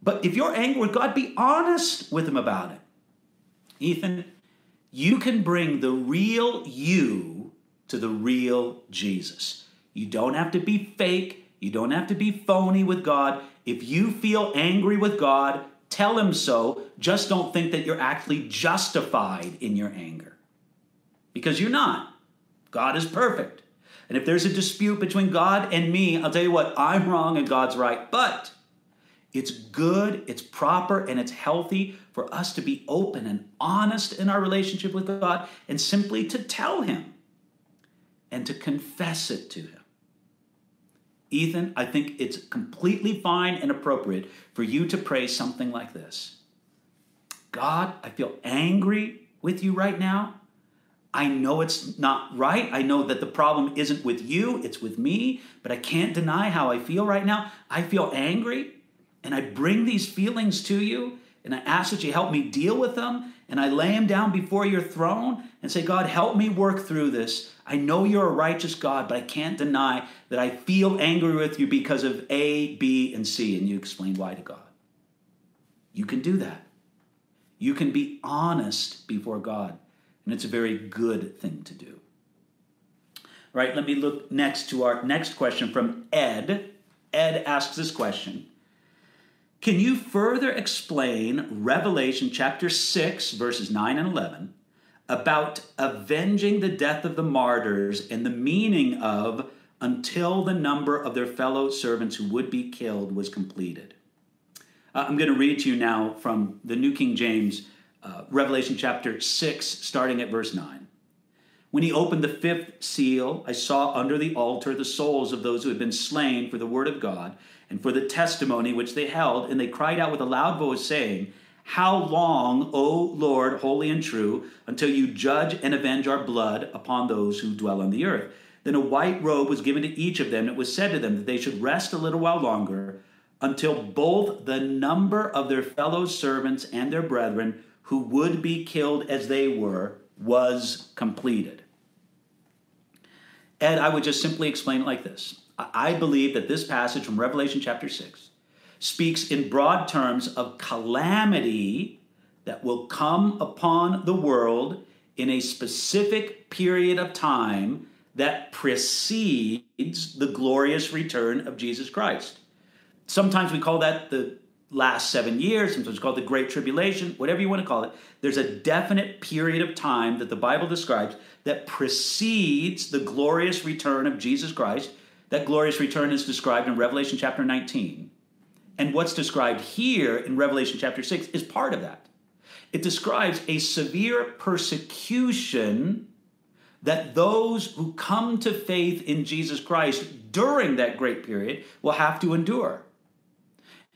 But if you're angry with God, be honest with him about it. Ethan, you can bring the real you to the real Jesus. You don't have to be fake. You don't have to be phony with God. If you feel angry with God, tell Him so. Just don't think that you're actually justified in your anger. Because you're not. God is perfect. And if there's a dispute between God and me, I'll tell you what, I'm wrong and God's right. But it's good, it's proper, and it's healthy for us to be open and honest in our relationship with God and simply to tell Him and to confess it to Him. Ethan, I think it's completely fine and appropriate for you to pray something like this God, I feel angry with you right now. I know it's not right. I know that the problem isn't with you, it's with me, but I can't deny how I feel right now. I feel angry, and I bring these feelings to you, and I ask that you help me deal with them, and I lay them down before your throne and say, God, help me work through this. I know you're a righteous God, but I can't deny that I feel angry with you because of A, B, and C. And you explain why to God. You can do that. You can be honest before God, and it's a very good thing to do. All right, let me look next to our next question from Ed. Ed asks this question Can you further explain Revelation chapter 6, verses 9 and 11? about avenging the death of the martyrs and the meaning of until the number of their fellow servants who would be killed was completed. Uh, I'm going to read to you now from the New King James, uh, Revelation chapter 6, starting at verse 9. When he opened the fifth seal, I saw under the altar the souls of those who had been slain for the word of God and for the testimony which they held, and they cried out with a loud voice, saying, how long, O Lord, holy and true, until you judge and avenge our blood upon those who dwell on the earth? Then a white robe was given to each of them. and It was said to them that they should rest a little while longer until both the number of their fellow servants and their brethren who would be killed as they were was completed. Ed, I would just simply explain it like this. I believe that this passage from Revelation chapter 6 speaks in broad terms of calamity that will come upon the world in a specific period of time that precedes the glorious return of Jesus Christ. Sometimes we call that the last seven years, sometimes we call it the Great Tribulation, whatever you want to call it. There's a definite period of time that the Bible describes that precedes the glorious return of Jesus Christ. That glorious return is described in Revelation chapter 19. And what's described here in Revelation chapter 6 is part of that. It describes a severe persecution that those who come to faith in Jesus Christ during that great period will have to endure.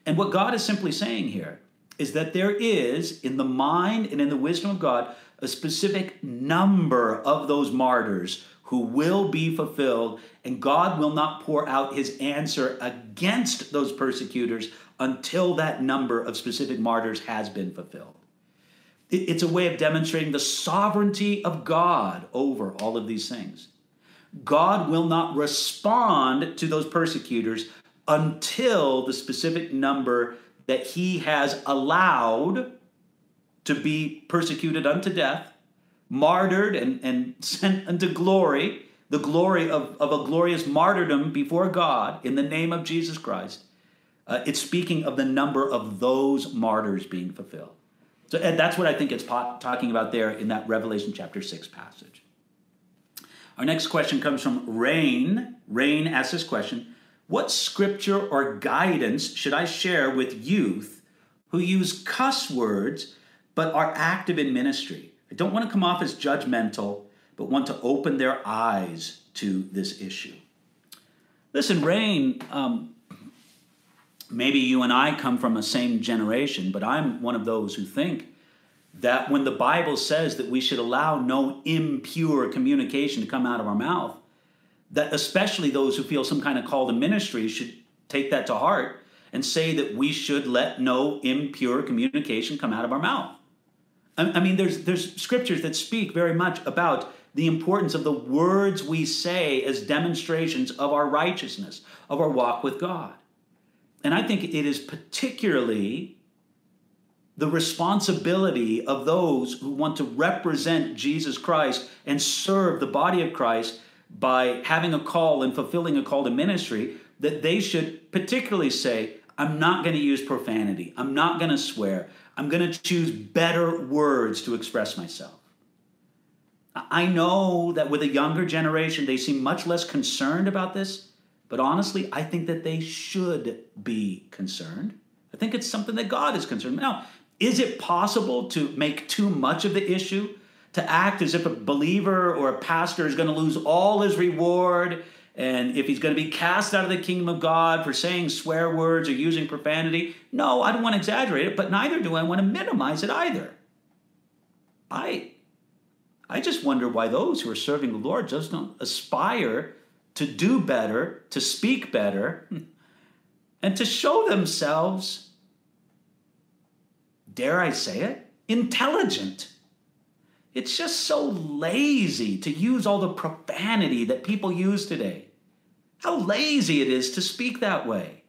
And what God is simply saying here is that there is, in the mind and in the wisdom of God, a specific number of those martyrs who will be fulfilled, and God will not pour out his answer against those persecutors until that number of specific martyrs has been fulfilled. It's a way of demonstrating the sovereignty of God over all of these things. God will not respond to those persecutors until the specific number that he has allowed to be persecuted unto death, martyred, and, and [LAUGHS] sent unto glory, the glory of, of a glorious martyrdom before God in the name of Jesus Christ. Uh, it's speaking of the number of those martyrs being fulfilled. So that's what I think it's talking about there in that Revelation chapter 6 passage. Our next question comes from Rain. Rain asks this question What scripture or guidance should I share with youth who use cuss words but are active in ministry? I don't want to come off as judgmental, but want to open their eyes to this issue. Listen, Rain, um, maybe you and I come from the same generation, but I'm one of those who think that when the Bible says that we should allow no impure communication to come out of our mouth, that especially those who feel some kind of call to ministry should take that to heart and say that we should let no impure communication come out of our mouth. I mean, there's, there's scriptures that speak very much about the importance of the words we say as demonstrations of our righteousness, of our walk with God. And I think it is particularly the responsibility of those who want to represent Jesus Christ and serve the body of Christ by having a call and fulfilling a call to ministry that they should particularly say, I'm not going to use profanity. I'm not going to swear. I'm going to choose better words to express myself. I know that with a younger generation, they seem much less concerned about this. But honestly, I think that they should be concerned. I think it's something that God is concerned. Now, is it possible to make too much of the issue? To act as if a believer or a pastor is going to lose all his reward and if he's going to be cast out of the kingdom of God for saying swear words or using profanity? No, I don't want to exaggerate it, but neither do I want to minimize it either. I I just wonder why those who are serving the Lord just don't aspire to do better, to speak better, and to show themselves, dare I say it, intelligent. It's just so lazy to use all the profanity that people use today. How lazy it is to speak that way.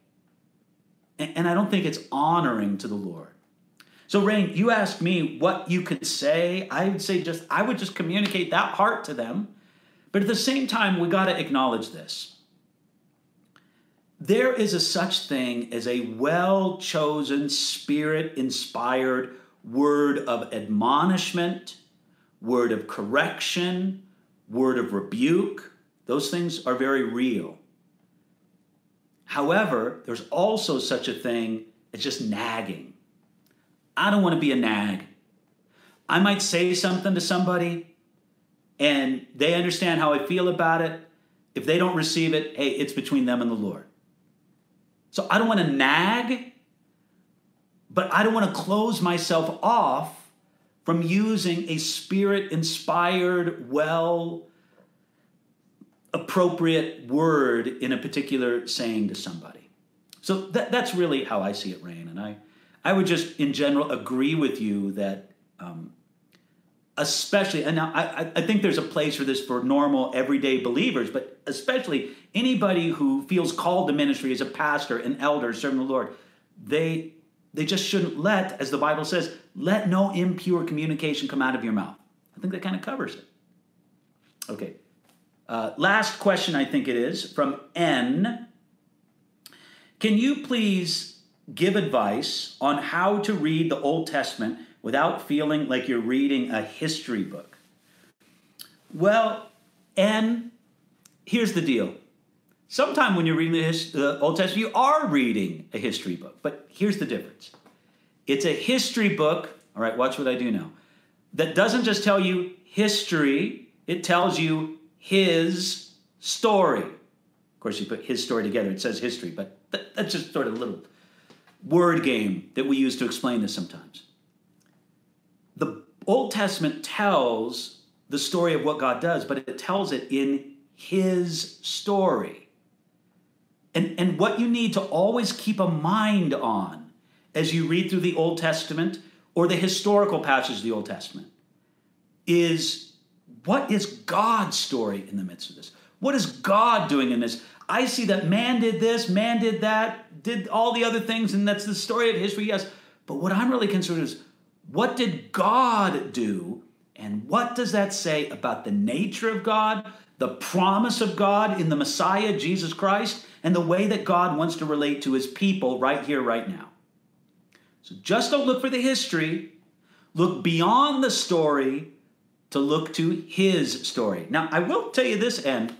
And I don't think it's honoring to the Lord. So, Rain, you asked me what you could say. I would say just, I would just communicate that heart to them but at the same time, we got to acknowledge this. There is a such thing as a well chosen, spirit inspired word of admonishment, word of correction, word of rebuke. Those things are very real. However, there's also such a thing as just nagging. I don't want to be a nag. I might say something to somebody and they understand how I feel about it. If they don't receive it, hey, it's between them and the Lord. So I don't want to nag, but I don't want to close myself off from using a spirit inspired, well appropriate word in a particular saying to somebody. So that, that's really how I see it, Rain. And I, I would just, in general, agree with you that um, especially and I, I think there's a place for this for normal everyday believers but especially anybody who feels called to ministry as a pastor an elder serving the lord they they just shouldn't let as the bible says let no impure communication come out of your mouth. I think that kind of covers it. Okay. Uh, last question i think it is from Anne. Can you please give advice on how to read the old testament without feeling like you're reading a history book? Well, and here's the deal. Sometime when you're reading the, his, the Old Testament, you are reading a history book. But here's the difference it's a history book, all right, watch what I do now, that doesn't just tell you history, it tells you his story. Of course, you put his story together, it says history, but that's just sort of a little word game that we use to explain this sometimes the Old Testament tells the story of what God does, but it tells it in His story. And, and what you need to always keep a mind on as you read through the Old Testament or the historical passage of the Old Testament is what is God's story in the midst of this? What is God doing in this? I see that man did this, man did that, did all the other things, and that's the story of history, yes. But what I'm really concerned is what did God do? And what does that say about the nature of God, the promise of God in the Messiah, Jesus Christ, and the way that God wants to relate to his people right here, right now? So just don't look for the history, look beyond the story to look to his story. Now, I will tell you this, and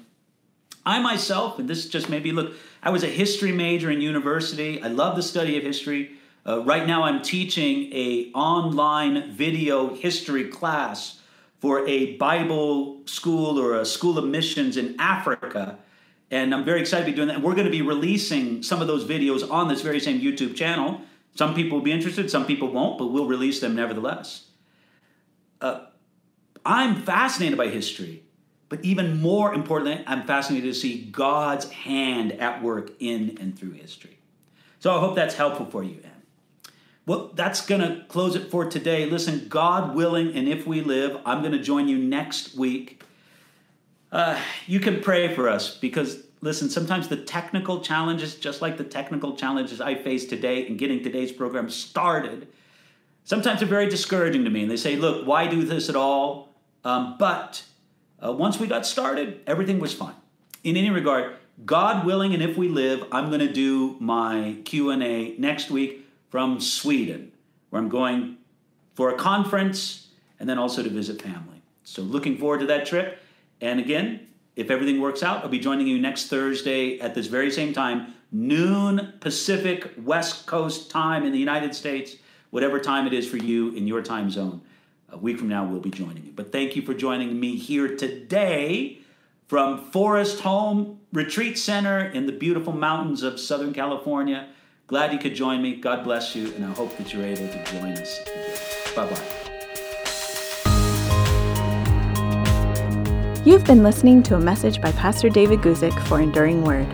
I myself, and this just maybe look, I was a history major in university. I love the study of history. Uh, right now, I'm teaching a online video history class for a Bible school or a school of missions in Africa. And I'm very excited to be doing that. we're going to be releasing some of those videos on this very same YouTube channel. Some people will be interested, some people won't, but we'll release them nevertheless. Uh, I'm fascinated by history. But even more importantly, I'm fascinated to see God's hand at work in and through history. So I hope that's helpful for you, Anne. Well, that's going to close it for today. Listen, God willing, and if we live, I'm going to join you next week. Uh, you can pray for us because, listen, sometimes the technical challenges, just like the technical challenges I face today in getting today's program started, sometimes they're very discouraging to me. And they say, look, why do this at all? Um, but uh, once we got started, everything was fine. In any regard, God willing, and if we live, I'm going to do my Q and A next week from Sweden, where I'm going for a conference and then also to visit family. So looking forward to that trip. And again, if everything works out, I'll be joining you next Thursday at this very same time, noon Pacific West Coast time in the United States, whatever time it is for you in your time zone. A week from now, we'll be joining you. But thank you for joining me here today from Forest Home Retreat Center in the beautiful mountains of Southern California. Glad you could join me. God bless you, and I hope that you're able to join us. again. Bye bye. You've been listening to a message by Pastor David Guzik for Enduring Word.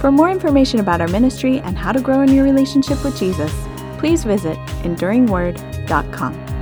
For more information about our ministry and how to grow in your relationship with Jesus, please visit enduringword.com.